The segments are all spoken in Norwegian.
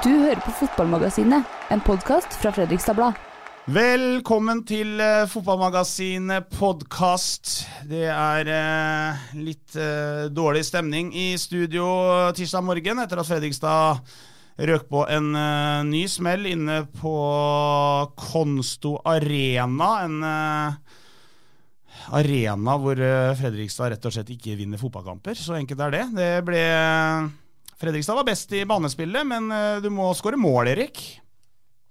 Du hører på Fotballmagasinet, en podkast fra Fredrikstad Blad. Velkommen til uh, Fotballmagasinet podkast. Det er uh, litt uh, dårlig stemning i studio tirsdag morgen etter at Fredrikstad røk på en ny smell inne på Konsto Arena. En arena hvor Fredrikstad rett og slett ikke vinner fotballkamper. Så enkelt er det. Det ble Fredrikstad var best i banespillet, men eh, du må skåre mål, Erik.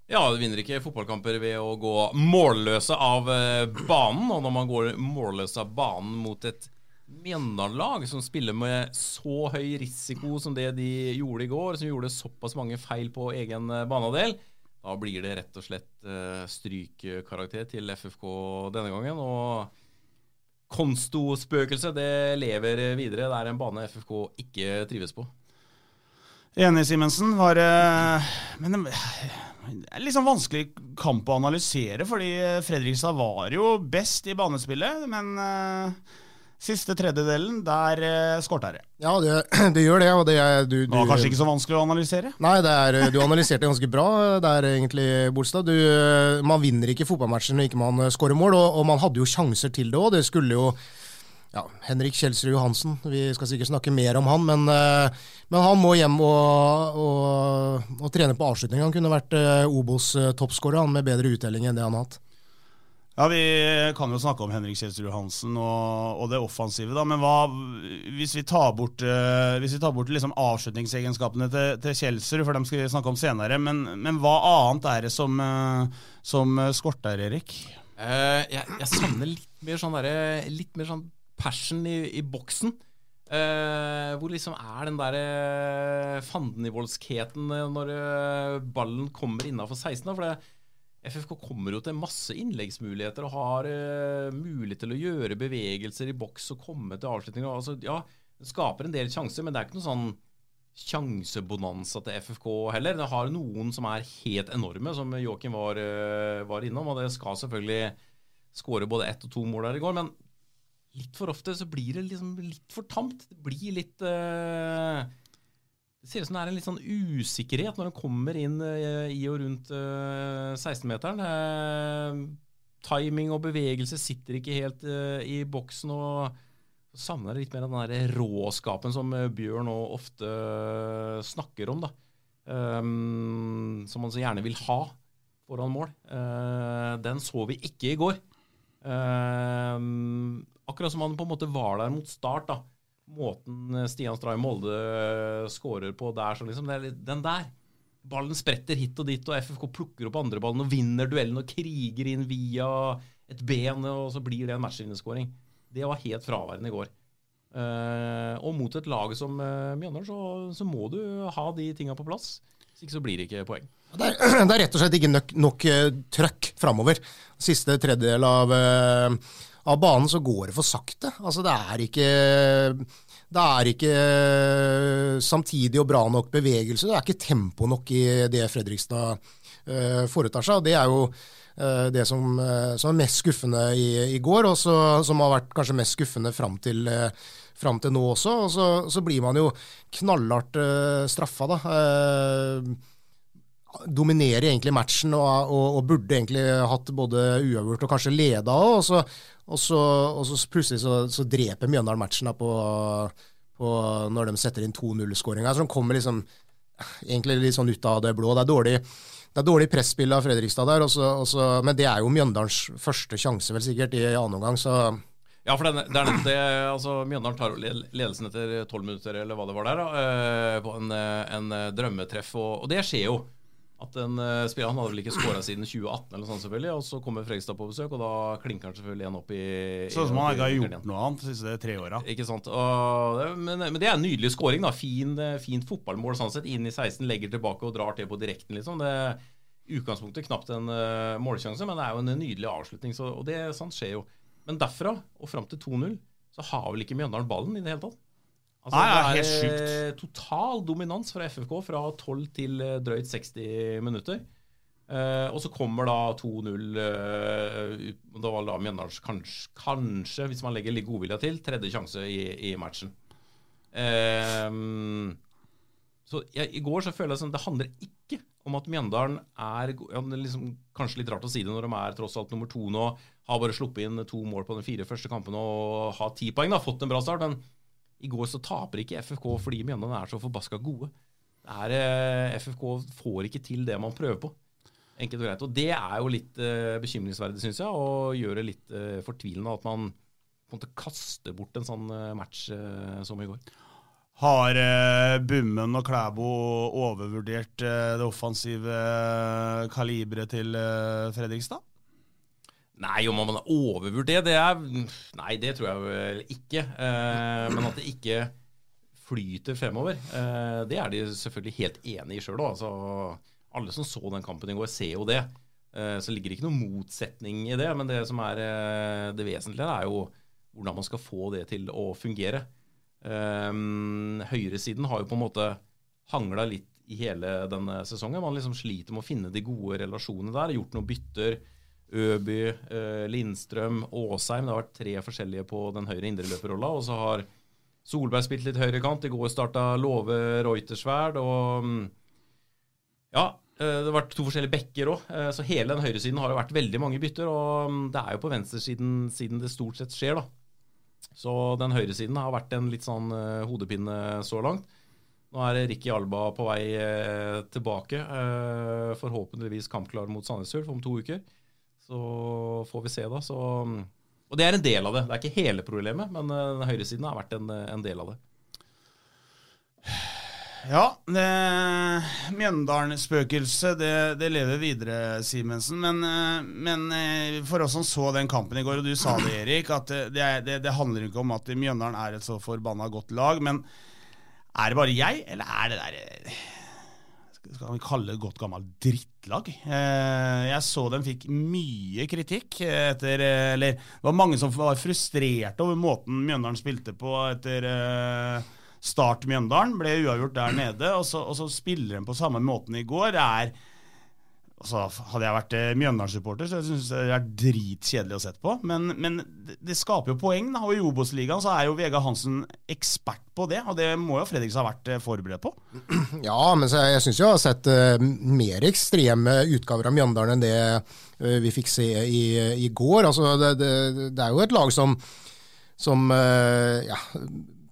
Ja, du vinner ikke fotballkamper ved å gå målløse av eh, banen. Og når man går målløse av banen mot et Mjøndalen-lag som spiller med så høy risiko som det de gjorde i går, som gjorde såpass mange feil på egen eh, banehalvdel, da blir det rett og slett strykkarakter til FFK denne gangen. Og Konsto-spøkelset lever videre. Det er en bane FFK ikke trives på. Enig, Simensen. Var eh, Men det det er litt sånn vanskelig kamp å analysere, fordi Fredrikstad var jo best i banespillet, men eh, siste tredjedelen, der uh, skårte det. Ja, det, det gjør det. og det er, du, Det var kanskje ikke så vanskelig å analysere? Nei, det er, du analyserte ganske bra der, egentlig, Bolstad. Du, man vinner ikke fotballmatcher når ikke man eh, skårer mål, og, og man hadde jo sjanser til det òg. Det skulle jo ja, Henrik Kjelsrud Johansen, vi skal sikkert snakke mer om han, men, eh, men han må hjem og, og, og trene på avslutning. Han kunne vært uh, Obos-toppskårer han med bedre uttelling enn det han har hatt. Ja, Vi kan jo snakke om Henrik Kjelsrud Johansen og, og det offensive, da. Men hva, hvis vi tar bort, eh, hvis vi tar bort liksom avslutningsegenskapene til, til Kjelsrud, for dem skal vi snakke om senere, men, men hva annet er det som, eh, som skorter, Erik? Uh, jeg, jeg savner litt mer sånn derre Litt mer sånn passion i, i boksen. Uh, hvor liksom er den der uh, fandenivoldskheten uh, når uh, ballen kommer innafor 16. da, For det, FFK kommer jo til masse innleggsmuligheter og har eh, mulighet til å gjøre bevegelser i boks og komme til avslutninger. Altså, ja, det skaper en del sjanser, men det er ikke noe sånn sjansebonanza til FFK heller. Det har noen som er helt enorme, som Joakim var, eh, var innom. Og det skal selvfølgelig skåre både ett og to mål der i går. Men litt for ofte så blir det liksom litt for tamt. Det blir litt uh, Det ser ut som det er en litt sånn usikkerhet når en kommer inn uh, i og rundt uh, 16-meteren. Eh, timing og bevegelse sitter ikke helt i boksen. og savner litt mer av den der råskapen som Bjørn nå ofte snakker om. da. Um, som han så gjerne vil ha foran mål. Uh, den så vi ikke i går. Um, akkurat som han på en måte var der mot start. da. Måten Stian Stray Molde skårer på der, så liksom, det er litt, den der. Ballen spretter hit og dit, og FFK plukker opp andreballen og vinner duellen og kriger inn via et ben, og så blir det en matchvinnerskåring. Det var helt fraværende i går. Uh, og mot et lag som uh, Mjøndalen, så, så må du ha de tinga på plass. Hvis ikke så blir det ikke poeng. Det er, det er rett og slett ikke nok, nok eh, trøkk framover. Siste tredjedel av, eh, av banen så går det for sakte. Altså det er ikke det er ikke eh, samtidig og bra nok bevegelse. Det er ikke tempo nok i det Fredrikstad foretar seg. og Det er jo det som, eh, som er mest skuffende i, i går, og så, som har vært kanskje mest skuffende fram til, eh, fram til nå også. Og så, så blir man jo knallhardt eh, straffa, da. Eh, dominerer egentlig matchen og, og, og burde egentlig hatt både uavgjort og kanskje leda òg. Og, og, så plutselig så, så dreper Mjøndalen matchen da på, på når de setter inn 2-0-skåringa. Som kommer liksom egentlig litt sånn ut av det blå. Det er dårlig, det er dårlig presspill av Fredrikstad der, også, også, men det er jo Mjøndalens første sjanse vel sikkert i annen omgang, så Ja, for det, det det. Altså, Mjøndalen tar ledelsen etter tolv minutter, eller hva det var der, da, eh, på en, eh, en eh, drømmetreff. Og, og det skjer jo. At den spilleren Han hadde vel ikke skåra siden 2018, eller sånn selvfølgelig, og så kommer Fredrikstad på besøk, og da klinker han selvfølgelig en opp i Sånn som han ikke har gjort noe annet de siste tre åra. Ikke sant. Og, men, men det er en nydelig scoring. da. Fin, eh, fint fotballmål sånn sett. Inn i 16, legger tilbake og drar til på direkten. liksom. Det er utgangspunktet knapt en uh, målsjanse, men det er jo en nydelig avslutning. Så, og det sånt skjer jo. Men derfra og fram til 2-0 så har vel ikke Mjøndalen ballen i det hele tatt. Altså, Nei, det det helt er sjukt. eh, total dominans fra FFK fra 12 til eh, drøyt 60 minutter. Uh, og så kommer da 2-0 uh, Da var da Mjøndalen kanskje, kanskje, hvis man legger litt godvilje til, tredje sjanse i, i matchen. Uh, så jeg, I går så føler jeg som det handler ikke om at Mjøndalen er ja, er liksom, Kanskje litt rart å si det når de er tross alt nummer to nå. Har bare sluppet inn to mål på de fire første kampene og har ti poeng. da, Fått en bra start. Men i går så taper ikke FFK fordi Mjøndalen er så forbaska gode. Er, eh, FFK får ikke til det man prøver på. Enkelt og greit. Og det er jo litt eh, bekymringsverdig, syns jeg, og gjør det litt eh, fortvilende at man på en måte kaster bort en sånn match som i går. Har Bummen og Klæbo overvurdert det offensive kaliberet til Fredrikstad? Nei, om man har overvurdert det, det er Nei, det tror jeg vel ikke. Eh, men at det ikke flyter fremover, eh, det er de selvfølgelig helt enig i sjøl. Altså, alle som så den kampen i går, ser jo det. Eh, så ligger det ikke noen motsetning i det. Men det som er eh, det vesentlige, er jo hvordan man skal få det til å fungere. Um, høyresiden har jo på en måte hangla litt i hele denne sesongen. Man liksom sliter med å finne de gode relasjonene der. Gjort noen bytter. Øby, eh, Lindstrøm, Åsheim. Det har vært tre forskjellige på den høyre indreløperrolla. Og så har Solberg spilt litt høyrekant. I går starta Love Reutersverd. Og mm, ja, eh, det har vært to forskjellige bekker òg. Så hele den høyresiden har jo vært veldig mange bytter. Og mm, det er jo på venstresiden siden det stort sett skjer, da. Så den høyresiden har vært en litt sånn eh, hodepine så langt. Nå er Ricky Alba på vei eh, tilbake. eh, forhåpentligvis kampklar mot Sandnes Ulf om to uker. Så får vi se, da. Så, og det er en del av det. Det er ikke hele problemet, men eh, den høyresiden har vært en, en del av det. Ja, Mjøndalen-spøkelset det, det lever videre, Simensen. Men, eh, men eh, for oss som så den kampen i går, og du sa det, Erik, at det, det, det, handler ikke om at Mjøndalen er et så forbanna godt lag. Men er det bare jeg, eller er det der eh, Skal vi kalle det et godt gammelt drittlag? Eh, Jeg så den fikk mye kritikk etter eh, Eller det var mange som var frustrerte over måten Mjøndalen spilte på etter eh, Start Mjøndalen. Ble uavgjort der nede, og så, og så spiller de på samme måten i går. Det er Altså, hadde jeg vært eh, Mjøndalen-supporter, så jeg det er dritkjedelig å sette på. Men, men det, skaper jo poeng, da. Og i Obos-ligaen er jo Vegard Hansen ekspert på det. Og det må jo Fredrikstad ha vært eh, forberedt på. Ja, men så jeg syns jeg har sett uh, mer ekstreme utgaver av Mjøndalen enn det uh, vi fikk se i, i går. Altså, det, det, det er jo et lag som, som uh, ja,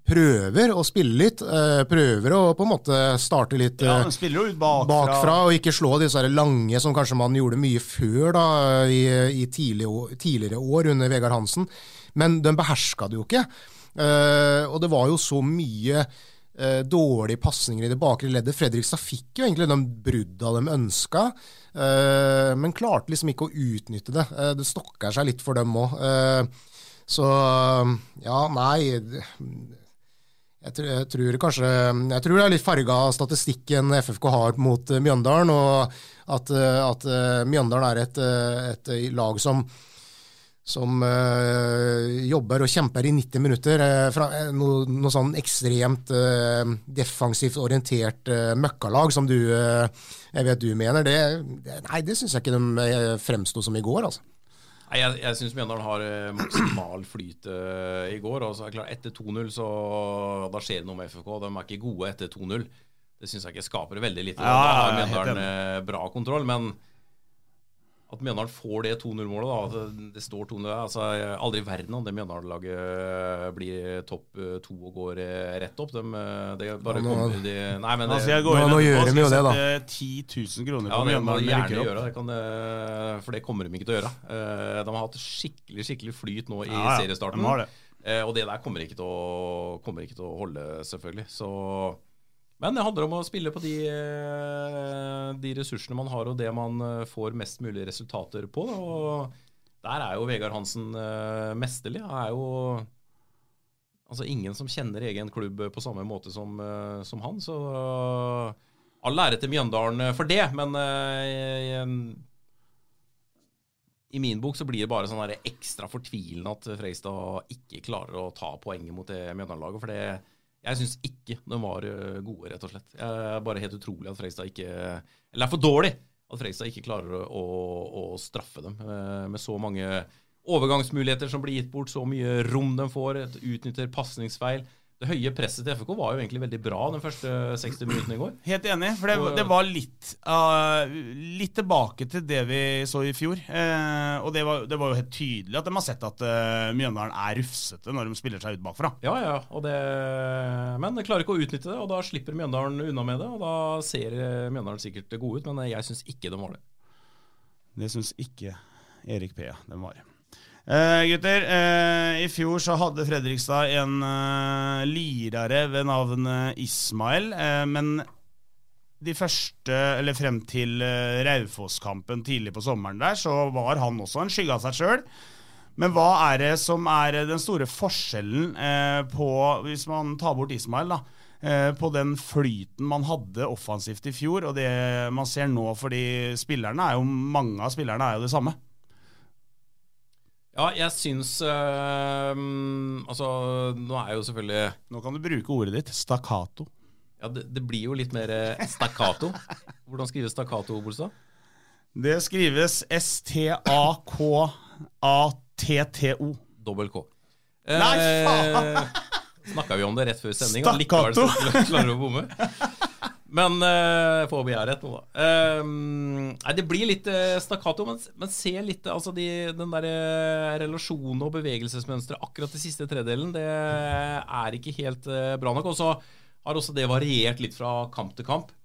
prøver å spille litt. eh, prøver å på en måte starte litt Ja, eh, bakfra. bakfra, og ikke slå disse lange som kanskje man gjorde mye før da, i, i tidlig, tidligere år under Vegard Hansen. Men de beherska det jo ikke. Eh, og det var jo så mye eh, dårlige pasninger i det bakre leddet. Fredrikstad fikk jo egentlig de brudda de ønska, eh, men klarte liksom ikke å utnytte det. Eh, det stokka seg litt for dem òg. så ja, nei jeg tror, jeg tror kanskje Jeg tror det er litt farga av statistikken FFK har mot eh, Mjøndalen, og at, eh, at eh, Mjøndalen er et, et lag som som øh, jobber og kjemper i 90 minutter. Øh, fra noe, noe sånn ekstremt defensivt orientert møkkalag som du jeg vet du mener. Det, det, nei, det syns jeg ikke de fremsto som i går, altså. Nei, Jeg, jeg syns Mjøndalen har eh, maksimal flyt uh, i går. og så er det klart Etter 2-0 så da skjer det noe med FFK. De er ikke gode etter 2-0. Det syns jeg ikke skaper veldig lite. Ja, da har Mjøndalen eh, bra kontroll. Men at Mjøndalen får det 2-0-målet, da at det- står 2-0 altså, Aldri i verden om det Mjøndalen-laget blir topp eh, to og går eh, rett opp. De, eh, det bare nå- kommer de, Nei, men det, altså, jeg går Nå- inn nå gjør de jo det, da. jeg sette 10 000 kroner Ja, på det må de gjerne gjøre, det kan, det- for det kommer de ikke til å gjøre. Eh, De har hatt skikkelig skikkelig flyt nå i Ja, ja, seriestarten. de har det. Eh, Og det der kommer ikke til å, kommer ikke til å holde, selvfølgelig. Så Men det handler om å spille på de, eh, de ressursene man har, og det man eh, får mest mulig resultater på. Og der er jo Vegard Hansen eh, mesterlig. Han er jo altså ingen som kjenner egen klubb på samme måte som, som han. Så all ære til Mjøndalen for det, men eh, i min bok så blir det bare sånn ekstra fortvilende at Freistad ikke klarer å ta poenget mot det Mjøndalen-laget. For det, jeg syns ikke de var eh, gode, rett og slett. Det er bare helt utrolig at Freistad ikke Eller det er for dårlig at Freistad ikke klarer å, å, straffe dem eh, med så mange overgangsmuligheter som blir gitt bort, så mye rom de får, utnytter pasningsfeil. Det høye presset til FK var jo egentlig veldig bra den første 60 minuttene i går. Helt enig, for det, det var litt, uh, litt tilbake til det vi så i fjor. Uh, og det var, det var jo helt tydelig at de har sett at uh, Mjøndalen er rufsete når de spiller seg ut bakfra. Ja, ja, og det, men de klarer ikke å utnytte det, og da slipper Mjøndalen unna med det. Og da ser eh, Mjøndalen sikkert gode ut, men jeg syns ikke de var det. Det syns ikke Erik P. Den var. Eh, gutter, uh, i fjor så hadde Fredrikstad en uh, lirare ved navn Ismael. Eh, men de første, eller frem til eh, Raufoss-kampen tidlig på sommeren der, så var han også en skygge av seg sjøl. Men hva er det som er den store forskjellen eh, på, hvis man tar bort Ismail, da, eh, på den flyten man hadde offensivt i fjor, og det man ser nå, fordi spillerne er jo, mange av spillerne er jo det samme. Ja, jeg syns øh, Altså, nå er jo selvfølgelig Nå kan du bruke ordet ditt, stakkato. Ja, det, det blir jo litt mer eh, stakkato. Hvordan skrives stakkato, Bolstad? Det skrives S-T-A-K-A-T-T-O. Dobbel K. Nei, faen! Snakka vi om det rett før sending, og likevel klarer du å bomme. Men uh, får vi har rett nå, da. Eh, nei, det blir litt uh, stakkato, men, men se litt altså de, den der uh, relasjonen og bevegelsesmønsteret akkurat i siste tredelen, det er ikke helt uh, bra nok. Og så har også det variert litt fra kamp til kamp.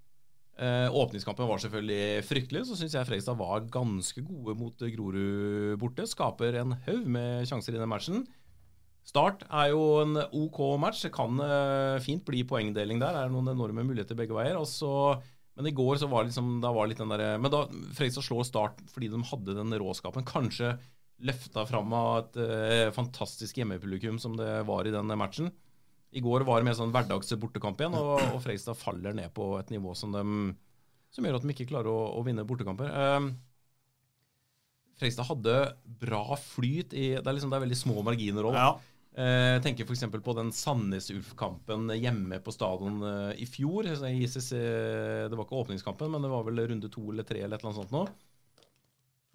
Eh, åpningskampen var selvfølgelig fryktelig. Så syns jeg Fredrikstad var ganske gode mot Grorud borte. Skaper en haug med sjanser i den matchen. Start er jo en OK match. Det kan eh, fint bli poengdeling der. Det er noen enorme muligheter begge veier. Også, men i går så var det liksom da var litt den der, Men da Fredrikstad slår Start fordi de hadde den råskapen. Kanskje løfta fram av et eh, fantastisk hjemmepublikum som det var i den matchen. I går var det mer sånn hverdagsbortekamp igjen, og, og Fredrikstad faller ned på et nivå som, de, som gjør at de ikke klarer å, å vinne bortekamper. Um, Fredrikstad hadde bra flyt i Det er liksom det er veldig små marginer òg. Ja. Eh, Jeg tenker f.eks. på den Sandnes-Ulf-kampen hjemme på stadion eh, i fjor. ICC, det var ikke åpningskampen, men det var vel runde to eller tre eller et eller annet sånt nå.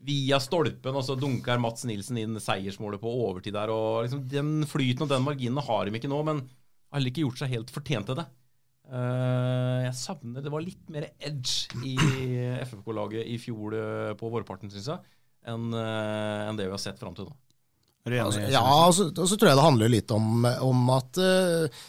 Via stolpen, og så dunker Mats Nilsen inn seiersmålet på overtid der. og liksom Den flyten og den marginen har de ikke nå, men har heller ikke gjort seg helt fortjent til det. Eh, jeg savner Det var litt mer edge i FFK-laget i fjor eh, på vårparten, syns jeg, enn eh, enn det vi har sett fram til nå. Enig, Altså, ja, og så, og så tror jeg det handler litt om, om at uh,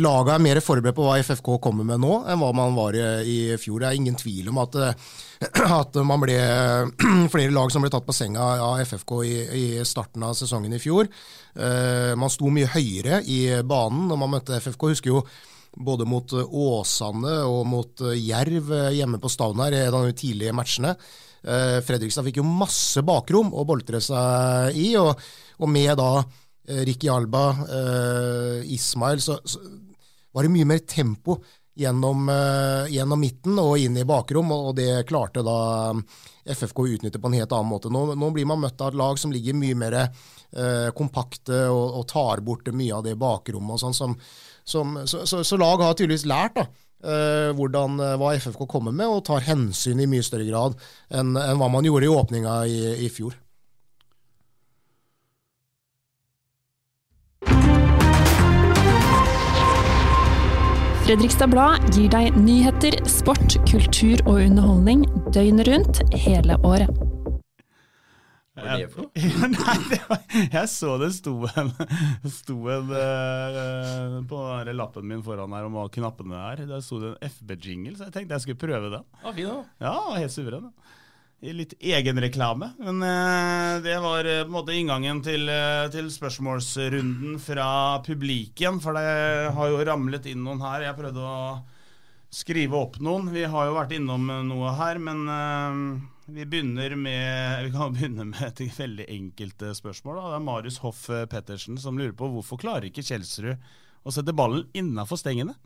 laget er mer forberedt på hva FFK kommer med nå, enn hva man var i, i fjor. Det er ingen tvil om at, eh, at man ble flere lag som ble tatt på senga av FFK i, i starten av sesongen i fjor. Uh, man sto mye høyere i banen når man møtte FFK. Husker jo både mot Åsane og mot Jerv hjemme på Stavner i en av de tidlige matchene. Eh, Fredrikstad fikk jo masse bakrom å boltre seg i, og, og med da eh, Ricky Alba, eh, Ismail, så, så var det mye mer tempo gjennom, gjennom midten og inn i bakrom, og, det klarte da FFK å utnytte på en helt annen måte. Nå, nå blir man møtt av et lag som ligger mye mer kompakte og, og tar bort mye av det bakrommet og sånn så, så, så lag har tydeligvis lært da, hvordan, eh, hva FFK kommer med, og tar hensyn i mye større grad enn enn hva man gjorde i åpninga i, i fjor. Fredrikstad Blad gir deg nyheter, sport, kultur og underholdning døgnet rundt hele året. Hva er det for noe? Nei, det var, jeg så det sto en, sto en uh, på lappen min foran her om hva knappene er. Der sto det en FB-jingle, så jeg tenkte jeg skulle prøve den. Ja, fin, da. Ja, helt suveren. I Litt egenreklame. Men uh, det var eh, på en måte inngangen til, til spørsmålsrunden fra publikum. For det har jo ramlet inn noen her. Jeg prøvde å skrive opp noen. Vi har jo vært innom noe her, men vi begynner med Vi kan begynne med et veldig enkelt eh, spørsmål. Da. Det er Marius Hoff eh, Pettersen som lurer på hvorfor klarer ikke Kjelsrud å sette ballen innafor stengene?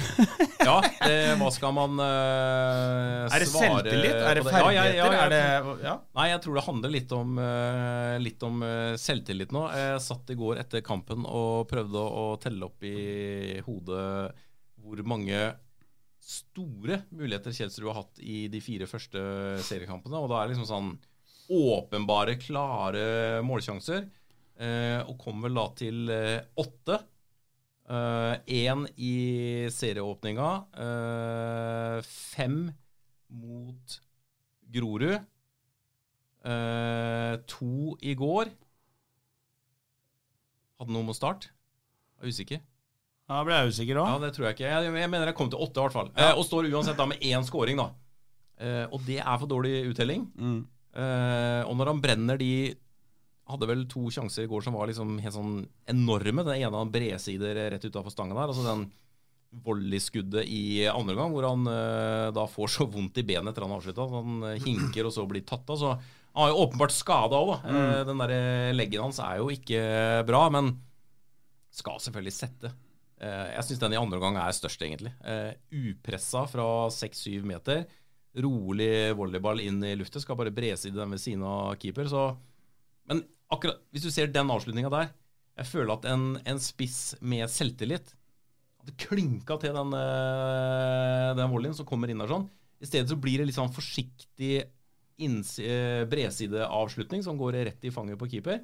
Ja, det, hva skal man uh, Er det selvtillit? Er det ferdigheter? Ja, ja, ja, det, ja? Nei, jeg tror det handler litt om, uh, litt om uh, selvtillit nå. Jeg satt i går etter kampen og prøvde å, å telle opp i hodet hvor mange store muligheter Kjelsrud har hatt i de fire første seriekampene. Og da er det liksom sånn åpenbare, klare målsjanser. Eh, og kom vel da til eh, åtte. Én i serieåpninga. eh, fem mot Grorud. Eh, to i går. Hadde noe med start. Jeg er usikker. Da ble jeg usikker Ja, det tror jeg ikke. Jeg, jeg mener jeg kom til åtte, i hvert fall. Eh, og står uansett da med én scoring, da. Eh, og det er for dårlig uttelling. Mm. Eh, og når han brenner de Hadde vel to sjanser i går som var liksom helt sånn enorme. Den ene han bredsider rett utafor stanga der. Altså den volleyskuddet i andre gang, hvor han eh, da får så vondt i benet etter han har avslutta. Han eh, hinker og så blir tatt av. Så han har jo åpenbart skada òg, da. Eh, den der leggen hans er jo ikke bra, men skal selvfølgelig sette. Eh, jeg syns den i andre omgang er størst, egentlig. Eh, upressa fra 6-7 meter. Rolig volleyball inn i luftet. Skal bare bredside den ved siden av keeper. Så. Men akkurat hvis du ser den avslutninga der Jeg føler at en, en spiss med selvtillit hadde klinka til den, eh, den volleyen som kommer inn der sånn. I stedet så blir det litt sånn forsiktig bredsideavslutning som går rett i fanget på keeper.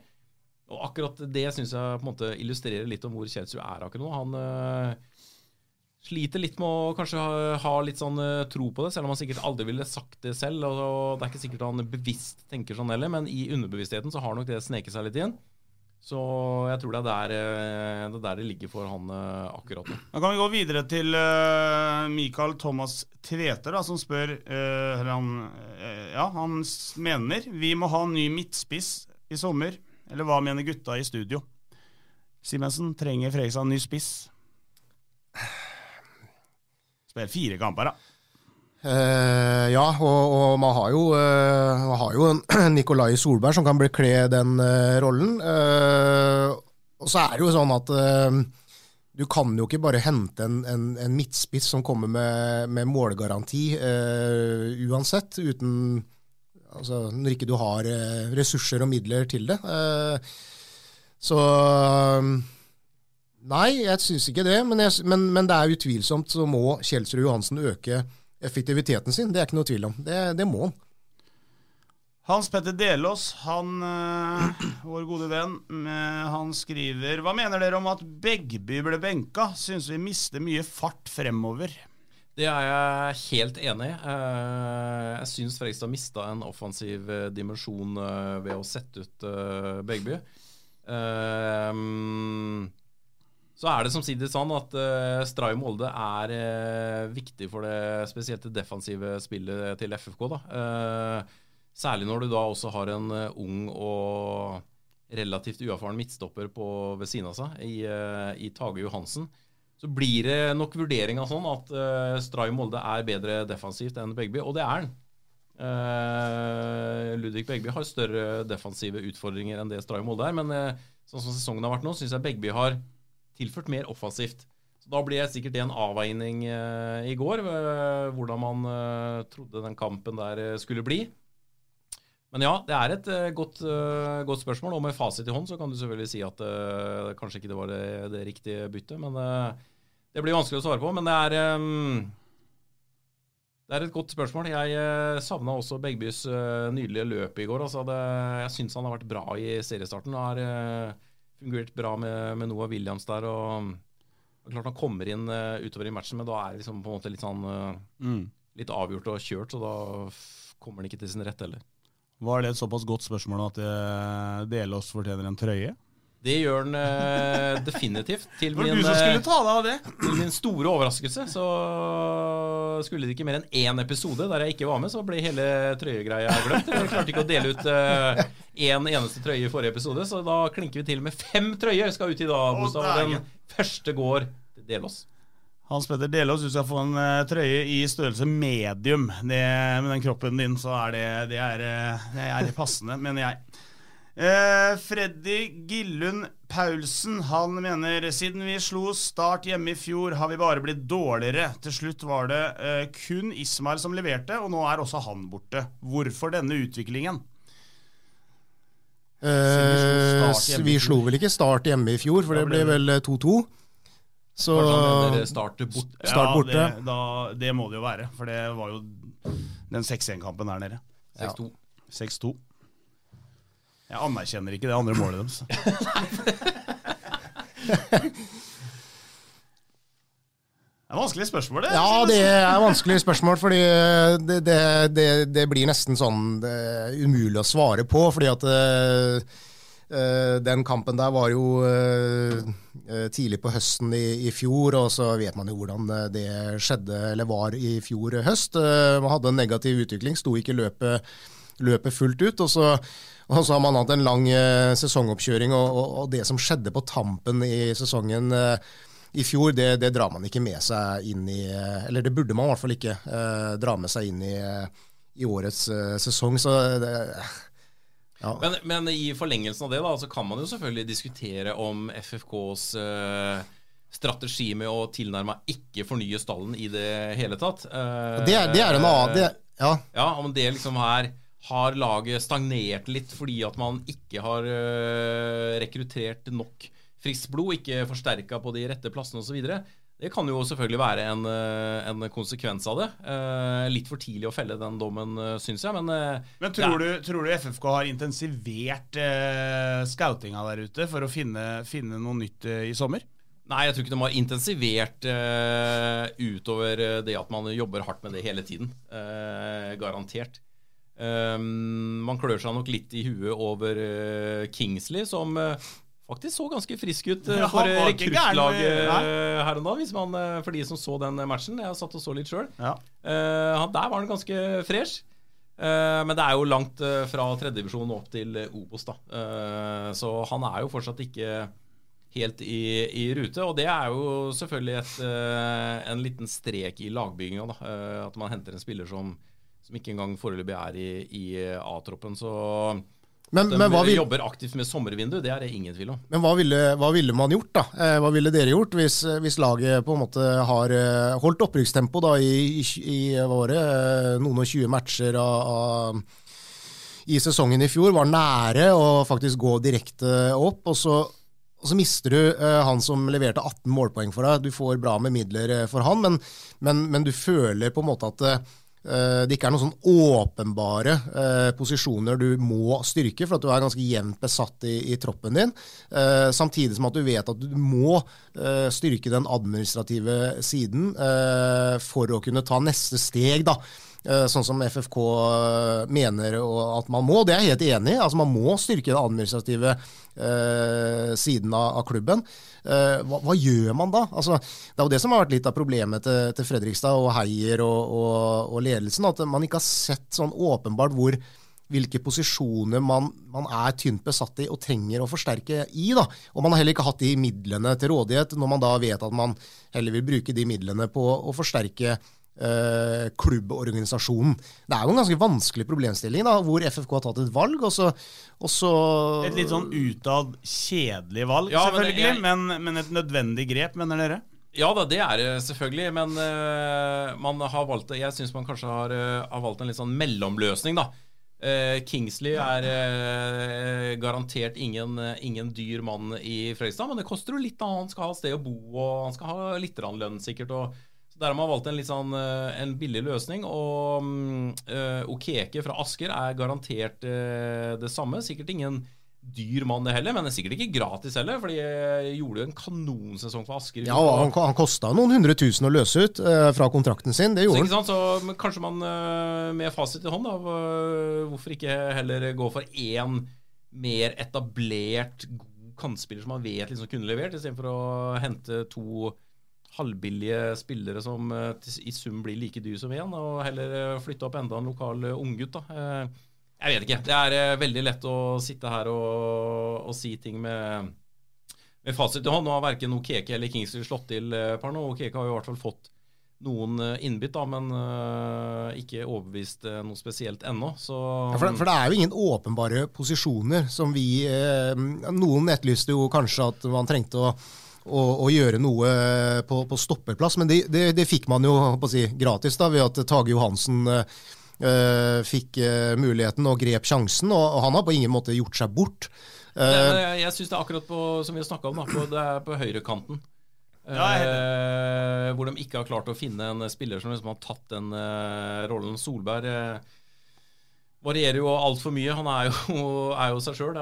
Og akkurat det syns jeg på en måte illustrerer litt om hvor Kjelsrud er akkurat nå. Han øh, sliter litt med å kanskje ha, ha litt sånn øh, tro på det, selv om han sikkert aldri ville sagt det selv. Og, og det er ikke sikkert han bevisst tenker sånn heller, men i underbevisstheten så har nok det sneket seg litt inn. Så jeg tror det er der, øh, det, er der det ligger for han akkurat nå. Da kan vi gå videre til uh, Mikael Thomas Tveter, da, som spør eh, eller han, eh, Ja, han mener vi må ha ny midtspiss i sommer. Eller hva mener gutta i studio? Simensen, trenger Fredrikstad ny spiss? Spiller fire kamper, da. Uh, ja, og, og man har jo, uh, man har jo en Nikolai Solberg som kan bekle den uh, rollen. Og så er det jo sånn at du kan jo ikke bare hente en, en, en midtspiss som kommer med, med målgaranti uansett, uten Altså når ikke du har eh, ressurser og midler til det. Eh, så Nei, jeg syns ikke det. Men, jeg, men, men det er utvilsomt så må Kjelsrud Johansen øke effektiviteten sin. Det er ikke noe tvil om. Det, det må han. Hans Petter Delås, han, eh, vår gode venn, eh, han skriver Hva mener dere om at Begby ble benka? Syns vi mister mye fart fremover. Det er jeg helt enig i. Eh, Jeg syns Fredrikstad mista en offensiv eh, dimensjon eh, ved å sette ut Begby. Så er det samtidig sånn at Stray Molde er viktig for det spesielt det defensive spillet til FFK. da. Særlig når du da også har en ung og relativt uerfaren midtstopper på, ved siden av seg, i, i Tage Johansen så blir det nok vurderinga sånn at uh, Stray Molde er bedre defensivt enn Begby, og det er han. Uh, Ludvig Begby har større defensive utfordringer enn det Stray Molde er, men uh, sånn som sesongen har vært nå, syns jeg Begby har tilført mer offensivt. Så Da blir det sikkert en avveining uh, i går, hvordan man trodde den kampen der skulle bli. Men ja, det er et uh, godt, uh, godt spørsmål, og med fasit i hånd så kan du selvfølgelig si at uh, kanskje ikke det var det, det riktige byttet, men uh, det blir vanskelig å svare på. Men det er um, det er et godt spørsmål. Jeg uh, savna også Begbys uh, nydelige løp i går. Altså det, jeg syns han har vært bra i seriestarten. Har fungert bra med, med Noah Williams der. og klart Han kommer inn utover i matchen, men da er det liksom på en måte litt sånn mm. litt avgjort og kjørt, så da kommer han ikke til sin rett heller. Var det et såpass godt spørsmål at uh, Delås fortjener en trøye? Det gjør han uh, definitivt. Til min, uh, det! til min store overraskelse så skulle det ikke mer enn én episode der jeg ikke var med, så ble hele trøyegreia glemt. Jeg klarte ikke å dele ut én en eneste trøye i forrige episode, så da klinker vi til med fem trøyer skal ut i dag, Bostav. Den første går til Delås. Hans Petter Delås, du skal få en eh, trøye i størrelse medium. Det, med den kroppen din, så er det, det, er, eh, det er passende, mener jeg. Eh, Freddy Gillund Paulsen han mener siden vi slo Start hjemme i fjor, har vi bare blitt dårligere. Til slutt var det eh, kun Ismail som leverte, og nå er også han borte. Hvorfor denne utviklingen? Eh, vi slo vel ikke Start hjemme i fjor, for det ble vel 2-2. Så Start, bort. start borte. Ja, det, da, det må det jo være, for det var jo den 6-1-kampen der nede. 6-2. 6-2. Jeg anerkjenner ikke det andre målet deres. Det er vanskelig spørsmål, det. Ja, det er vanskelig spørsmål, fordi det, det, det, det blir nesten sånn umulig å svare på. Fordi at uh, den kampen der var jo uh, tidlig på høsten i, i, fjor, og så vet man jo hvordan det skjedde, eller var i fjor høst. Man hadde en negativ utvikling, sto ikke løpet, løpet fullt ut. og så og så har man hatt en lang sesongoppkjøring, og, og, og, det som skjedde på tampen i sesongen i fjor, det, det, drar man ikke med seg inn i Eller det burde man i hvert fall ikke eh, dra med seg inn i, i årets eh, sesong. Så det, ja. men, men, i forlengelsen av det da, så kan man jo selvfølgelig diskutere om FFKs uh, strategi med å tilnærme ikke fornye stallen i det hele tatt. Uh, det, er, det, er, en annen det, ja. ja, om det liksom her har laget stagnert litt fordi at man ikke har uh, rekruttert nok friskt blod, ikke forsterka på de rette plassene osv. Det kan jo selvfølgelig være en, eh, en, konsekvens av det. Eh, litt for tidlig å felle den dommen, eh, syns jeg, men Men tror, du, tror, du, FFK har intensivert eh, scoutinga der ute for å finne, finne noe nytt eh, i sommer? Nei, jeg tror ikke de har intensivert utover det at man jobber hardt med det hele tiden. garantert. man klør seg nok litt i huet over Kingsley, som faktisk så ganske frisk ut uh, for ja, rekruttlaget uh, her og da, hvis man, uh, for de som så den matchen. Jeg har satt og så litt sjøl. Ja. der var han ganske fresh. men det er jo langt fra tredjedivisjon opp til Obos, da. så han er jo fortsatt ikke helt i, i, rute. Og det er jo selvfølgelig et, en liten strek i lagbygginga. at man henter en spiller som, som ikke engang foreløpig er i, i A-troppen. Så men, de men vil, jobber aktivt med sommervindu, det er det ingen tvil om. Men hva ville, hva ville man gjort, da? Eh, hva ville dere gjort hvis, hvis, laget på en måte har eh, holdt opprykkstempo da i, i, i det, eh, noen og tjue matcher av, av, i sesongen i fjor, var nære å faktisk gå direkte opp, og så, og så mister du han som leverte 18 målpoeng for deg. Du får bra med midler for han, men, men, men du føler på en måte at det ikke er noen sånn åpenbare eh, posisjoner du må styrke, for at du er ganske jevnt besatt i, i troppen din. Eh, samtidig som at du vet at du må styrke den administrative siden for å kunne ta neste steg. da sånn som FFK mener at man må. Det er jeg helt enig i. Altså, man må styrke den administrative eh, siden av, av klubben. Eh, hva, hva, gjør man da? Altså, det er jo det som har vært litt av problemet til, til Fredrikstad og Heier og, og, og, ledelsen. At man ikke har sett sånn åpenbart hvor hvilke posisjoner man, man, er tynt besatt i og trenger å forsterke i. Da. Og man har heller ikke hatt de midlene til rådighet, når man da vet at man heller vil bruke de midlene på å forsterke eh, klubborganisasjonen. Det er jo en ganske vanskelig problemstilling, da, hvor FFK har tatt et valg, og så, og så Et litt sånn utad kjedelig valg, ja, selvfølgelig, men, jeg... men, men, et nødvendig grep, mener dere? Ja da, det er det selvfølgelig, men uh, man har valgt Jeg syns man kanskje har, uh, har, valgt en litt sånn mellomløsning, da. Uh, Kingsley er garantert ingen, ingen, dyr mann i Fredrikstad, men det koster jo litt. da Han skal ha et sted å bo, og han skal ha litt lønn sikkert. og der har man valgt en litt sånn eh, en billig løsning. Og uh, Okeke fra Asker er garantert uh, det samme. Sikkert ingen dyr mann, det heller, men det er sikkert ikke gratis heller. For de gjorde jo en kanonsesong for Asker. Ja, han, han kosta noen hundre tusen å løse ut uh, fra kontrakten sin. Det gjorde så, han. Så kanskje man med fasit i hånd, da, hvorfor ikke heller gå for én mer etablert, god kantspiller som man vet liksom kunne levert, istedenfor å hente to halvbillige spillere som eh, i sum blir like dyr som én, og heller eh, flytte opp enda en lokal eh, unggutt. Jeg vet ikke. Det er veldig lett å sitte her og, og si ting med, med fasit i hånd. Nå har verken Okeke eller Kingsley slått til per nå. Okeke har i hvert fall fått noen innbytt, da, men ikke overbevist noe spesielt ennå. Ja, for, for det er jo ingen åpenbare posisjoner som vi Noen etterlyste jo kanskje at man trengte å, å, å gjøre noe på, på stopperplass, men det, det, det fikk man jo på å si, gratis da, ved at Tage Johansen eh, eh, fikk eh, muligheten og grep sjansen, og, og han har på ingen måte gjort seg bort. Eh, men jeg jeg syns det er akkurat på, som vi har snakka om, da, på, det er på høyrekanten. Ja, hvor de ikke har klart å finne en spiller som liksom har tatt den rollen. Solberg varierer jo altfor mye. Han er jo, er jo seg sjøl.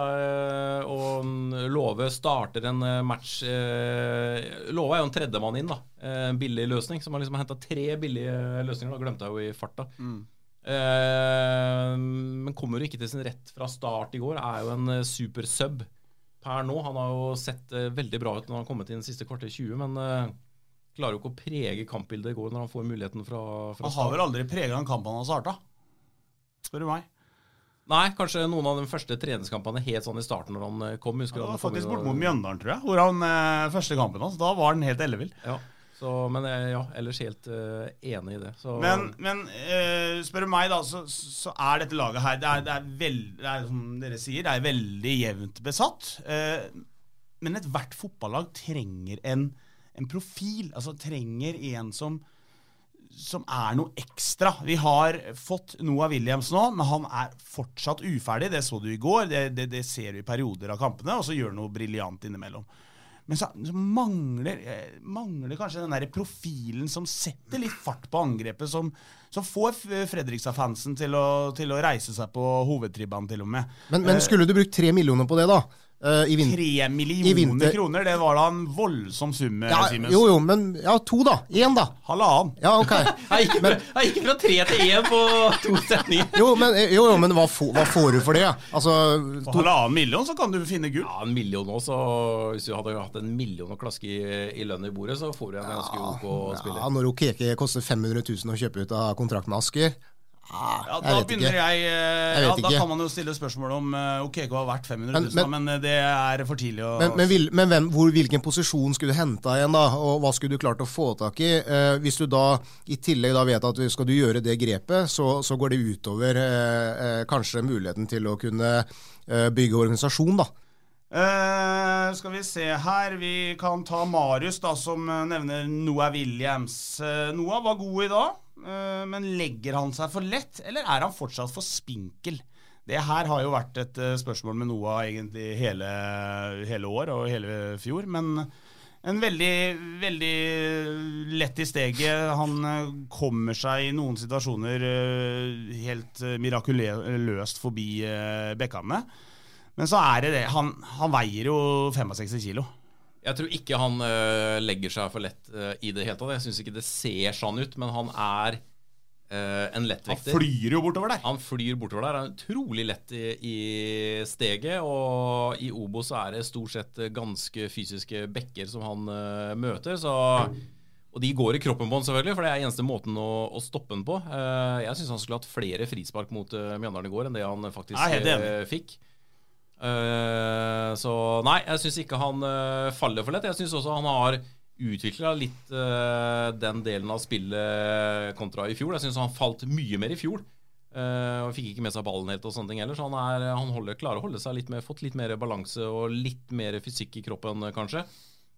Og Love starter en eh, match eh, Love er jo en tredjemann inn, da. Eh, En billig løsning. Som har liksom henta tre billige løsninger. Da glemte jeg jo i farta. Eh, men kommer jo ikke til sin rett fra start i går. Er jo en eh, super sub per nå. Han har jo sett eh, veldig bra ut når han har kommet inn siste kvarter 20, men eh, klarer jo ikke å prege kampbildet i går når han får muligheten fra, fra Han har vel aldri prega en kamp han har starta, spør du meg. Nei, kanskje noen av de første treningskampene helt sånn i starten når han eh, kom. Husker Det var faktisk bort mot Mjøndalen, tror jeg. Hvor han eh, første kampen hans, da var han helt ellevill. Ja, så, men eh, ja, ellers helt uh, enig i det. Så, Men, men uh, spør du meg, da, så, så er dette laget her Det er, det er, veld, det er som dere sier, det er veldig jevnt besatt. Uh, men ethvert fotballag trenger en, en profil. Altså trenger en som som er noe ekstra. Vi har fått Noah Williams nå, men han er fortsatt uferdig. Det så du i går, det, det, det ser du i perioder av kampene, og så gjør han noe briljant innimellom. Men så, så mangler, eh, mangler kanskje den der profilen som setter litt fart på angrepet, som, som får Fredrikstad-fansen til, til å reise seg på hovedtribbanen, til og med. men, men skulle du brukt tre millioner på det, da? Eh, Tre i millioner vinter- kroner, det var da en voldsom sum, ja. Jo, jo, men ja, to, da. Én, da. Halvannen. Ja, ok. Jeg gikk, fra, jeg gikk fra tre til én på to setninger. Jo, men, jo, jo, men hva, få, hva får du for det? Altså, to, halvannen million så kan du finne gull. Ja, en million nå, så Hvis du hadde hatt en million å klaske i, i lønn i bordet, så får du en ganske ok spiller. ja, når Okeke koster 500 000 å kjøpe ut av kontrakt med Asker Ja, da begynner jeg, eh, Jeg ja, Da kan man jo stille spørsmål om Ok, hva har vært 500 000, men, men, eh, det er for tidlig å Men, men, vil, men hvem, hvor, hvilken posisjon skulle du henta igjen, da? Og hva skulle du klart å få tak i? Eh, hvis du da i tillegg da vet at skal du gjøre det grepet, så, så går det utover eh, eh, kanskje muligheten til å kunne eh, bygge organisasjon, da. Uh, Skal vi se her Vi kan ta Marius, da, som eh, nevner Noah Williams. Uh, Noah var god i dag, eh, men legger han seg for lett, eller er han fortsatt for spinkel? Det her har jo vært et eh, spørsmål med Noah egentlig hele, hele år og hele fjor, men en veldig, veldig lett i steget. Han eh, kommer seg i noen situasjoner eh, helt eh, mirakuløst forbi eh, bekkene. Men så er det det. Han, han veier jo 65 kilo. Jeg tror ikke han uh, legger seg for lett uh, i det hele tatt. Jeg syns ikke det ser sånn ut, men han er uh, en Han flyr jo bortover der. Han flyr bortover der. Han er utrolig lett i, i steget. Og i Obo så er det stort sett ganske fysiske bekker som han møter. Så, og de går i kroppen på han selvfølgelig, for det er eneste måten å, å stoppe han på. Jeg syns han skulle hatt flere frispark mot uh, Mjøndalen i går enn det han faktisk fikk. Eh, så nei, jeg syns ikke han uh, faller for lett. Jeg syns også han har utvikla litt uh, den delen av spillet kontra i fjor. Jeg syns han falt mye mer i fjor. og fikk ikke med seg ballen helt og sånne ting heller. Så han, er, han holder, klarer å holde seg litt mer, fått litt mer balanse og litt mer fysikk i kroppen, kanskje.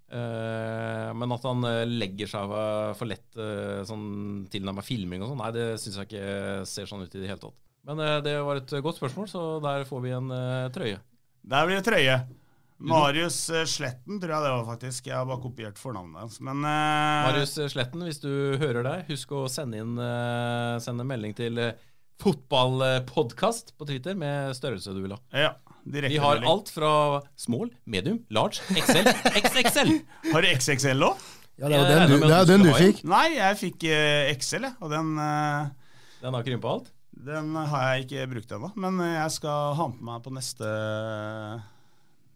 Men at han legger seg for lett sånn tilnærmet filming og sånn, nei, det syns jeg ikke ser sånn ut i det hele tatt. Men det var et godt spørsmål, så der får vi en trøye. Der blir det trøye. Marius eh, Sletten, tror jeg det var faktisk. Jeg har bare kopiert fornavnet hans. Men uh... Marius Sletten, hvis du hører deg, husk å sende inn uh, sende en melding til eh, fotballpodkast på Twitter med størrelse du vil ha. ja, direkte Vi har melding. alt fra small, medium, large, XL, XXL. Har du XXL òg? Ja, det er den du, det er den du fikk. Nei, jeg fikk uh, XL, jeg. Og den, eh, Den har krympa alt. Den har jeg ikke brukt ennå. Men jeg skal ha den på meg på neste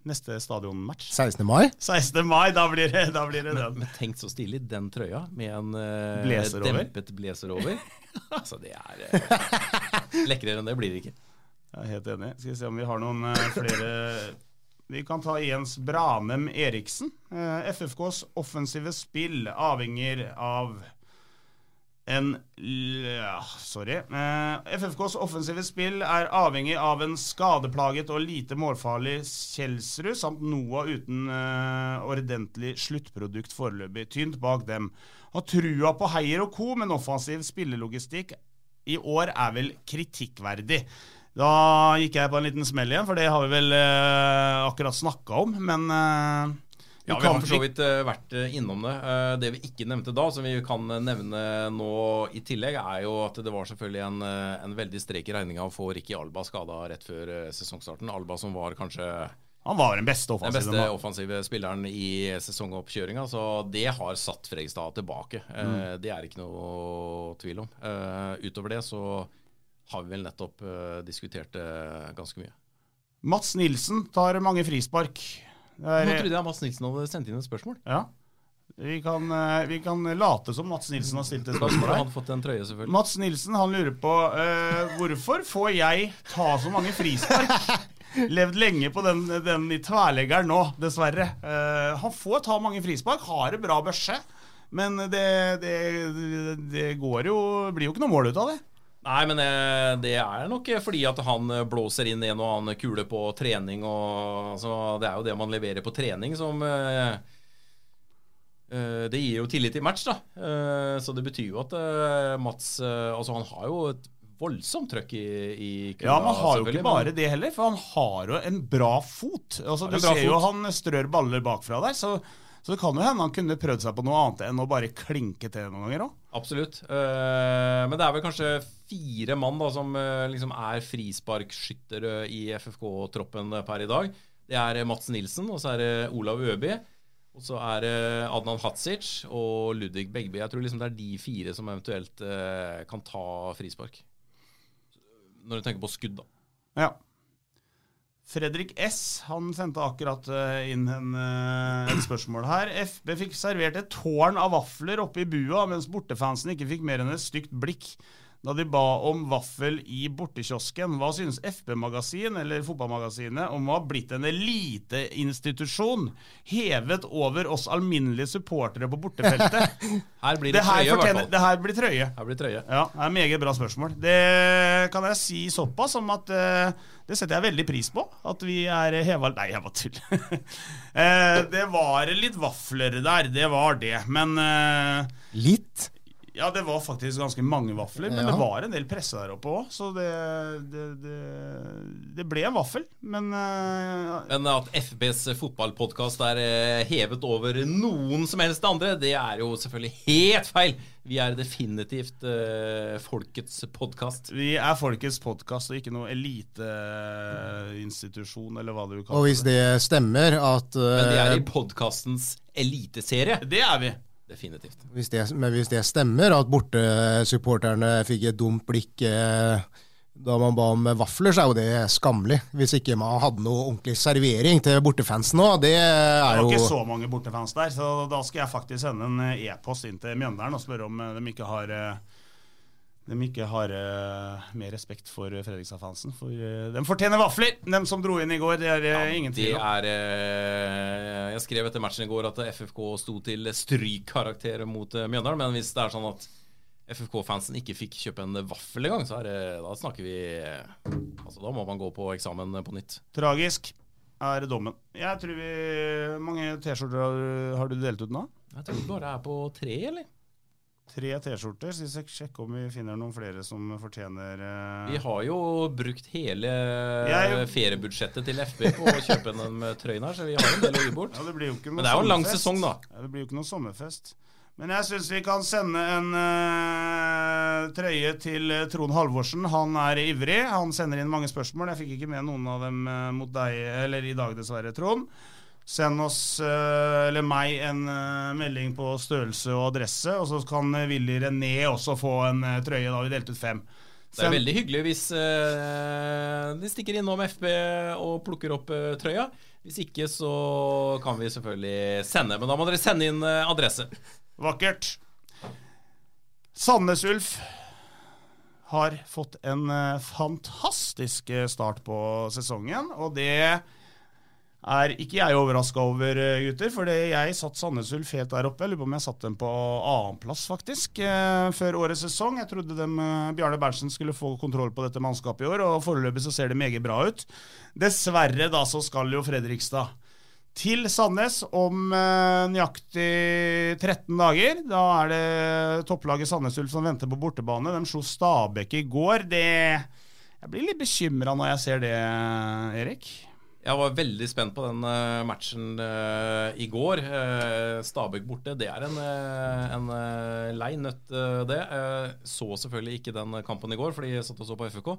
Neste stadionmatch. 16. mai. 16. mai, da blir det, da blir det den. Men tenk så stilig, den trøya med en uh, Blazer dempet blazer over. altså, det er uh, Lekrere enn det blir det ikke. Jeg er helt enig. Skal vi se om vi har noen uh, flere Vi kan ta Jens Branem Eriksen. FFKs offensive spill avhenger av en ja, Sorry. Eh, FFKs offensive spill er avhengig av en skadeplaget og lite målfarlig Kjelsrud samt Noah uten eh, ordentlig sluttprodukt foreløpig. Tynt bak dem. Har trua på Heier og co., men offensiv spillelogistikk i år er vel kritikkverdig. Da gikk jeg på en liten smell igjen, for det har vi vel eh, akkurat snakka om, men eh, ja, vi har for så vidt uh, vært uh, innom det. Uh, det vi ikke nevnte da, som vi kan nevne nå i tillegg, er jo at det var selvfølgelig en, en veldig strek i regninga å få Ricky Alba skada rett før sesongstarten. Alba som var kanskje han var den beste offensive, den beste offensive spilleren i sesongoppkjøringa. Så det har satt Fredrikstad tilbake. Mm. Det er ikke noe tvil om. Utover det så har vi vel nettopp diskutert det ganske mye. Mats Nilsen tar mange frispark. Er, Nå trodde jeg Mats Nilsen hadde sendt inn et spørsmål. Ja. Vi kan, eh, vi kan late som Mats Nilsen har stilt et spørsmål. Han fått en trøye, selvfølgelig. Mats Nilsen han lurer på uh, hvorfor får jeg ta så mange frispark? Levd lenge på den, den i tverleggeren nå, dessverre. Uh, han får ta mange frispark, har det bra børse. Men det, det, det går jo, blir jo ikke noe mål ut av det. Nei, men eh, det er nok fordi at han blåser inn en og annen kule på trening. Og, altså, det er jo det man leverer på trening som uh, Det gir jo tillit i match, da. Uh, så det betyr jo at Mats Altså, han har jo et voldsomt trøkk i, i kula. Ja, men han har jo ikke bare det heller, for han har jo en bra fot. Altså, du ser fot. jo han strør baller bakfra der. så så det kan jo hende han kunne prøvd seg på noe annet enn å bare klinke til noen ganger òg. Absolutt. Uh, men det er vel kanskje fire mann da, som uh, liksom er frisparkskyttere i FFK-troppen per i dag. Det er Mats Nilsen, og så er det Olav Øby. Og så er det Adnan Hatzic og Ludvig Begby. Jeg tror liksom det er de fire som eventuelt kan ta frispark. Når du tenker på skudd, da. Ja. Fredrik S han sendte akkurat eh, inn en, eh, et spørsmål her. FB fikk servert et tårn av vafler oppe i bua, mens bortefansen ikke fikk mer enn et stygt blikk da de ba om vaffel i bortekiosken. Hva synes FB-magasin eller Fotballmagasinet om å ha blitt en eliteinstitusjon hevet over oss alminnelige supportere på bortefeltet? her blir det, det trøye, i hvert fall. Det her blir trøye. Her blir trøye. Ja, det er meget bra spørsmål. Det kan jeg si såpass som at uh, det setter jeg veldig pris på. At vi er heva Nei, jeg bare tuller. det var litt vafler der, det var det. Men uh, Litt? Ja, det var faktisk ganske mange vafler, men ja. det var en del presse der oppe òg. Så det, det, det, det, ble en vaffel, men uh, Men at FBs fotballpodkast er uh, hevet over noen som helst andre, det er jo selvfølgelig helt feil. Vi er definitivt uh, folkets podkast. Vi er folkets podkast og ikke noe eliteinstitusjon, eller hva du kaller det. Og hvis det stemmer at Men det er i podkastens eliteserie. Det er vi. Definitivt. Hvis det, men hvis det stemmer, at bortesupporterne fikk et dumt blikk eh, da man ba om vafler, så er jo det skammelig. Hvis ikke man hadde noe ordentlig servering til bortefansen nå. Det er jo Det var ikke så mange bortefans der, så da skal jeg faktisk sende en e-post inn til Mjøndalen og spørre om de ikke har eh, de ikke har uh, mer respekt for Fredrikstad-fansen. For uh, de fortjener vafler, de som dro inn i går. Det er uh, ja, ingen tvil om. Jeg skrev etter matchen i går at FFK sto til strykkarakter mot Mjøndalen. Men hvis det er sånn at FFK-fansen ikke fikk kjøpe en vaffel engang, så er det, da snakker vi Altså, da må man gå på eksamen på nytt. Tragisk er dommen. Jeg tror vi mange T-skjorter har, har, du delt ut nå? Jeg tror vi bare er på tre, eller? Tre T-skjorter. Så vi skal sjekke om vi finner noen flere som fortjener uh... Vi har jo brukt hele jeg... feriebudsjettet til FB på å kjøpe den trøyen her, så vi har en del å gi bort. Ja, det blir jo ikke noe Men det er jo en lang sesong, da. Ja, det blir jo ikke noen sommerfest. Men jeg syns vi kan sende en uh, trøye til Trond Halvorsen. Han er ivrig. Han sender inn mange spørsmål. Jeg fikk ikke med noen av dem mot deg, eller i dag dessverre, Trond. Send oss, eh, eller meg, en eh, melding på størrelse og adresse, og så kan Willy René også få en eh, trøye. Da vi delte ut fem. Det er veldig hyggelig hvis uh, de stikker innom FB og plukker opp uh, trøya. Hvis ikke så kan vi selvfølgelig sende, men da må dere sende inn uh, adresse. Vakkert. Sandnes Ulf har fått en fantastisk start på sesongen, og det er ikke jeg overraska over, eh, gutter. For jeg satt Sandnes Ulf helt der oppe. Jeg lurer på om jeg satt dem på annenplass, faktisk, eh, før årets sesong. Jeg trodde dem, eh, Bjarne Berntsen skulle få kontroll på dette mannskapet i år, og foreløpig så ser det meget bra ut. Dessverre da så skal jo Fredrikstad til Sandnes om nøyaktig 13 dager. Da er det topplaget Sandnes Ulf som venter på bortebane. De slo Stabæk i går. Det Jeg blir litt bekymra når jeg ser det, Erik. Jeg var veldig spent på den uh, matchen uh, i går. Uh, Stabæk borte, det er en, en lei nøtt, det. så selvfølgelig ikke den kampen i går, fordi jeg satt og så på FK.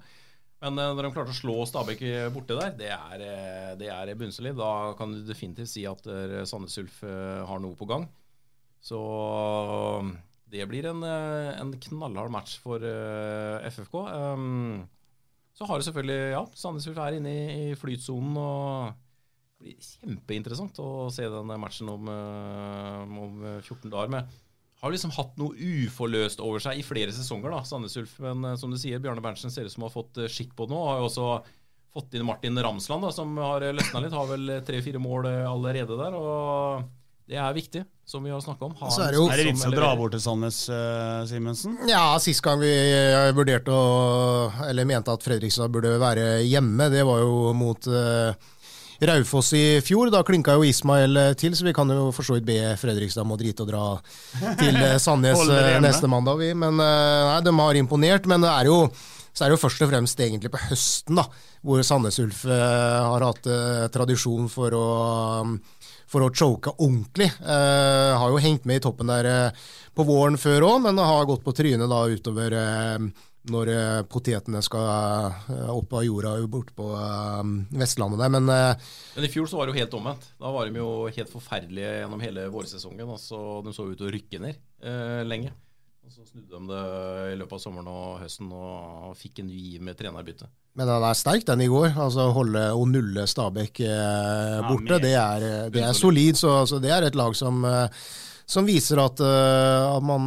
Men når de klarte å slå Stabæk borte der, det er, det er bunnsolid. Da kan du definitivt si at Sandnes Ulf har noe på gang. Så det blir en, en knallhard match for FFK. Så har det selvfølgelig Ja, Sandnes Ulf er inne i, i flytsonen. og Det blir kjempeinteressant å se den matchen om, eh, om 14 dager. med har liksom hatt noe uforløst over seg i flere sesonger, da, Sandnes Ulf. Men uh, som du sier, Bjarne Berntsen ser ut som har fått skikk på det nå. Har jo også fått inn Martin Ramsland, da, som har løsna litt. Har vel tre-fire mål allerede der. og det er viktig, som vi har snakka om. Så er, det jo, er det vits å dra bort til Sandnes, uh, Simensen? Ja, sist gang vi vurderte å Eller mente at Fredrikstad burde være hjemme, det var jo mot uh, Raufoss i fjor. Da klinka jo Ismael eh, til, så vi kan jo for så vidt be Fredrikstad om å drite og dra til Sandnes neste mandag, vi. Men nei, de har imponert. Men det er jo så er det jo først og fremst egentlig på høsten, da, hvor Sandnes Ulf har hatt tradisjon for å um, for å choke ordentlig. Eh, har jo hengt med i toppen der eh, på våren før òg, men har gått på trynet da utover eh, når eh, potetene skal eh, opp av jorda borte på eh, Vestlandet der. Men, men, i fjor så var det jo helt omvendt. Da var de jo helt forferdelige gjennom hele vårsesongen. Altså, de så ut til å rykke ned lenge. Og Så snudde de det i løpet av sommeren og høsten og fikk en ny giv med trenerbytte. Men den er sterk, den i går. Altså Holde og nulle Stabæk eh, borte, ja, det, er, det, er, solid. Så altså, det er et lag som, eh, som viser at, uh, at man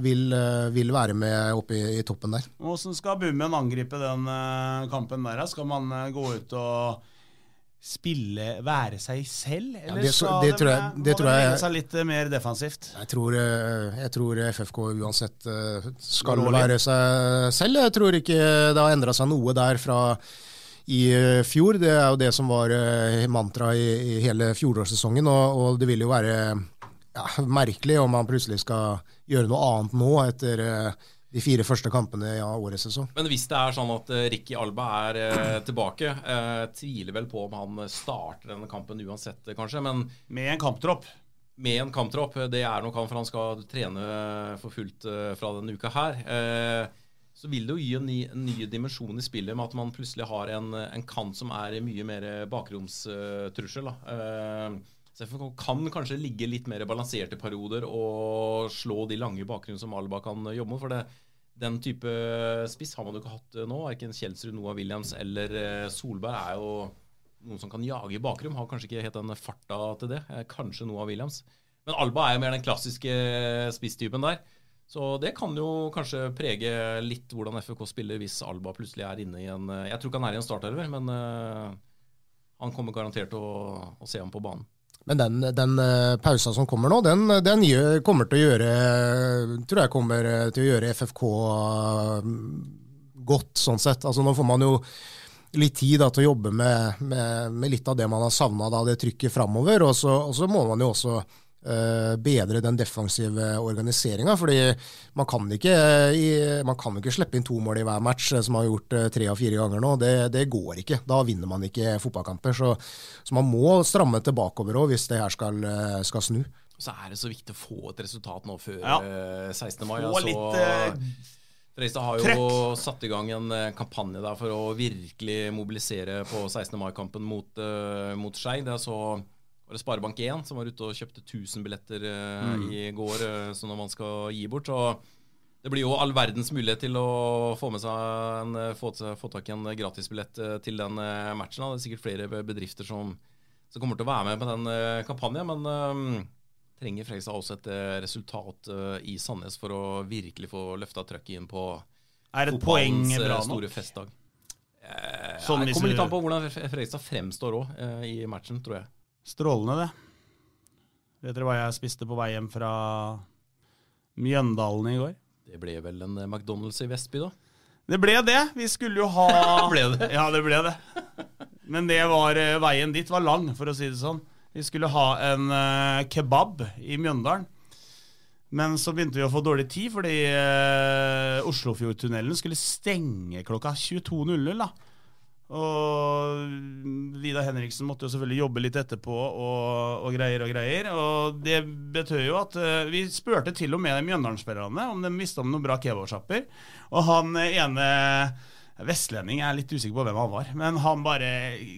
vil, vil, være med oppe i, i toppen der. Hvordan skal Bummen angripe den kampen der? Skal man gå ut og spille, være seg selv? Eller ja, det, skal det, tror jeg, det, må legge seg litt eh, mer defensivt? Jeg tror, eh, jeg tror FFK uansett eh, skal være seg selv. Jeg tror ikke det har endra seg noe der fra i fjor. Det er jo det som var mantraet i, i, hele fjorårssesongen, og, og, det vil jo være ja, merkelig om man plutselig skal gjøre noe annet nå etter de fire første kampene i ja, årets sesong. Men hvis det er sånn at uh, Ricky Alba er uh, tilbake, uh, tviler vel på om han starter denne kampen uansett, kanskje. Men med en kamptropp? Med en kamptropp. Det er nok han, for han skal trene for fullt fra denne uka her. så vil det jo gi en ny, en ny, dimensjon i spillet med at man plutselig har en, en kant som er mye mer bakromstrussel. Så FK kan kanskje ligge litt mer balanserte perioder og slå de lange bakgrunnene som Alba kan jobbe mot. For det, den type spiss har man jo ikke hatt eh, nå. Verken Kjelsrud, Noah Williams eller eh, Solberg er jo noen som kan jage i bakrom. Har kanskje ikke helt den farta til det. Eh, kanskje Noah Williams. Men Alba er jo mer den klassiske spisstypen der. Så det kan jo kanskje prege litt hvordan FK spiller hvis Alba plutselig er inne i en Jeg tror ikke han er i en starterver, men han kommer garantert til å, å se ham på banen. Men den, den uh, pausa som kommer nå, den, den gjør, kommer til å gjøre tror jeg kommer eh, til å gjøre FFK uh, godt, sånn sett. Altså Nå får man jo litt tid da, til å jobbe med, med, med, litt av det man har savna, det trykket framover. Og og så må man jo også Eh, bedre den defensive organiseringa. fordi man kan, ikke, man kan ikke slippe inn to mål i hver match, eh, som man har gjort eh, tre av fire ganger nå. Det, det, går ikke. Da vinner man ikke fotballkamper. Så, så man må stramme tilbakeover òg, hvis det her skal, skal, snu. Så er det så viktig å få et resultat nå før ja. 16. mai. Få litt... Uh... Fredrikstad har jo Trekk. satt i gang en kampanje der for å virkelig mobilisere på 16. mai-kampen mot, uh, mot Skei. Det er så var det Sparebank1 som var ute og kjøpte 1000 billetter uh, mm. i går, uh, som man skal gi bort. Så det blir jo all verdens mulighet til å få med seg en, eh, få, få tak i en gratisbillett uh, til den matchen. Det er sikkert flere bedrifter som, som, kommer til å være med på den kampanjen. Men trenger Fredrikstad også et resultat i Sandnes for å virkelig få løfta trøkket inn på er et poeng bra store festdag. Eh, Sånn det kommer litt an på hvordan Fredrikstad fremstår òg i matchen, tror jeg. Strålende, det. Vet dere hva jeg spiste på vei hjem fra Mjøndalen i går? Det ble vel en eh, McDonald's i Vestby, da? Det ble det. Vi skulle jo ha Ble det? Ja, det ble det. Men det var eh, veien dit var lang, for å si det sånn. Vi skulle ha en uh, kebab i Mjøndalen. Men så begynte vi å få dårlig tid, fordi uh, Oslofjordtunnelen skulle stenge klokka 22.00. da. Og Vidar Henriksen måtte jo selvfølgelig jobbe litt etterpå og, og greier og greier. Og det betød jo at uh, vi spurte til og med Mjøndalen-spillerne om de visste om noen bra kebabsjapper. Og han eh, ene vestlending, jeg er litt usikker på hvem han var, men han bare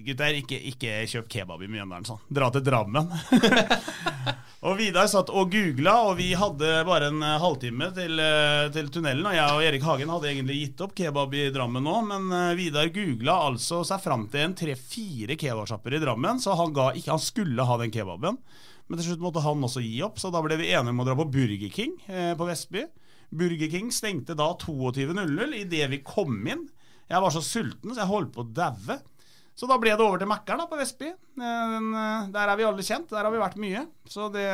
Gutter, ikke, ikke kjøp kebab i Mjøndalen, sånn. Dra til Drammen. Og Vidar satt og googla, og vi hadde bare en eh, halvtime til, eh, til tunnelen. Og jeg og Erik Hagen hadde egentlig gitt opp kebab i Drammen nå, men eh, Vidar googla altså seg fram til en tre-fire kebabsjapper i Drammen, så han, ga ikke, han skulle ha den kebaben. Men til slutt måtte han også gi opp, så da ble vi enige om å dra på Burger King eh, på Vestby. Burger King stengte da 22.00 idet vi kom inn. Jeg var så sulten, så jeg holdt på å daue. Så da ble det over til Mækkern på Vestby. Eh, eh, Der er vi alle kjent, der har vi vært mye. Så det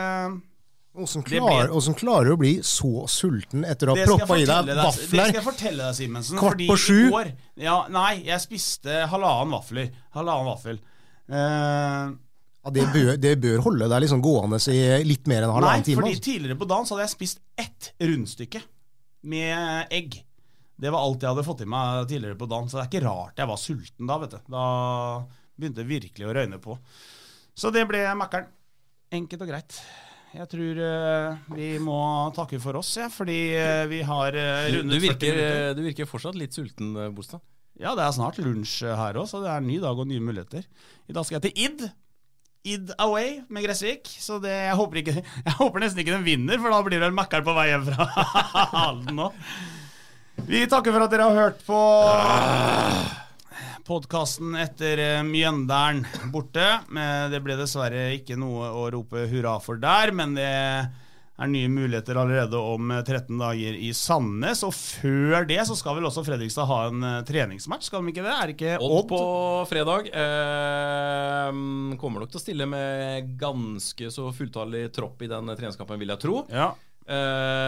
Åssen klarer, klarer å bli så sulten etter å ha proppa i deg vafler? Det skal jeg fortelle deg, Simensen. Kvart på sju? går- Ja, nei, jeg spiste halvannen vafler. Halvannen vaffel. Uh, Ja, det, bør, det bør holde deg liksom gående i litt mer enn nei, halvannen time. fordi Altså. tidligere på dagen så hadde jeg spist ett rundstykke med egg. Det var alt jeg hadde fått i meg tidligere på dagen, så det er ikke rart jeg var sulten da, vet du. Da begynte det virkelig å røyne på. Så det ble Mækkern. Enkelt og greit. Jeg tror uh, vi må takke for oss, ja, fordi uh, vi har uh, Du, rundet du, 40 virker, minutter. du virker fortsatt litt sulten, Bostad. Ja, det er snart lunsj her òg, så det er en ny dag og nye muligheter. I dag skal jeg til Id. Id Away med Gressvik. Så det, jeg, håper ikke, jeg håper nesten ikke den vinner, for da blir det en Mækkern på vei hjem fra Halden nå. Vi takker for at dere har hørt på podkasten etter eh, Mjøndalen borte. Men det ble dessverre ikke noe å rope hurra for der, men det er nye muligheter allerede om eh, 13 dager i Sandnes. Og før det så skal vel også Fredrikstad ha en eh, treningsmatch, skal de ikke det? Er ikke Odd Odd på fredag. Eh, kommer nok til å stille med ganske så fulltallig tropp i den treningskampen, vil jeg tro. Ja. Eh,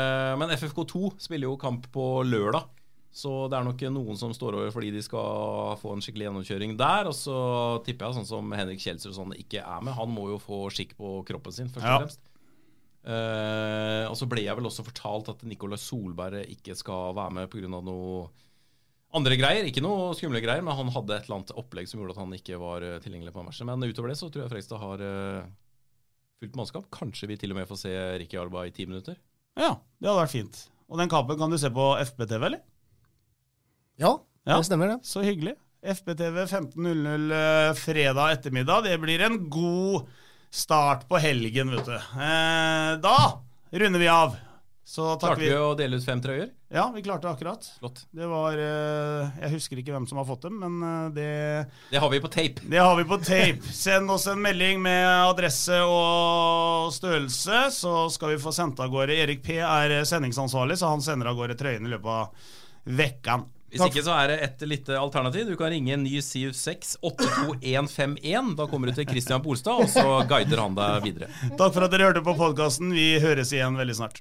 FFK2 spiller jo kamp på lørdag. Så det er nok noen som står over fordi de skal få en skikkelig gjennomkjøring der. Og så tipper jeg sånn som Henrik Kjelser og sånn ikke er med. Han må jo få skikk på kroppen sin, først og fremst. Uh, og så ble jeg vel også fortalt at Nicolai Solberg ikke skal være med pga. noe andre greier. Ikke noe skumle greier, men han hadde et eller annet opplegg som gjorde at han ikke var eh, tilgjengelig på matchen. Men utover det så tror jeg Frekstad har uh, fullt mannskap. Kanskje vi til og med får se Ricky Alba i ti minutter. Ja, det hadde vært fint. Og den kampen kan du se på FBTV, eller? Ja, Ja. det stemmer det. Så hyggelig. FBTV 15.00 eh, fredag ettermiddag. Det blir en god start på helgen, vet du. Eh, da runder vi av. Så Klarte vi å dele ut fem trøyer? Ja, vi klarte det akkurat. Flott. Det var eh, Jeg husker ikke hvem som har fått dem, men eh, det Det har vi på tape. det har vi på tape. Send oss en melding med adresse og størrelse, så skal vi få sendt av gårde. Erik P er sendingsansvarlig, så han sender av gårde trøyene i løpet av vekkan. Hvis ikke så er det et lite alternativ. Du kan ringe 976 82151. Da kommer du til Christian Bolstad, og så guider han deg videre. Takk for at dere hørte på podkasten. Vi høres igjen veldig snart.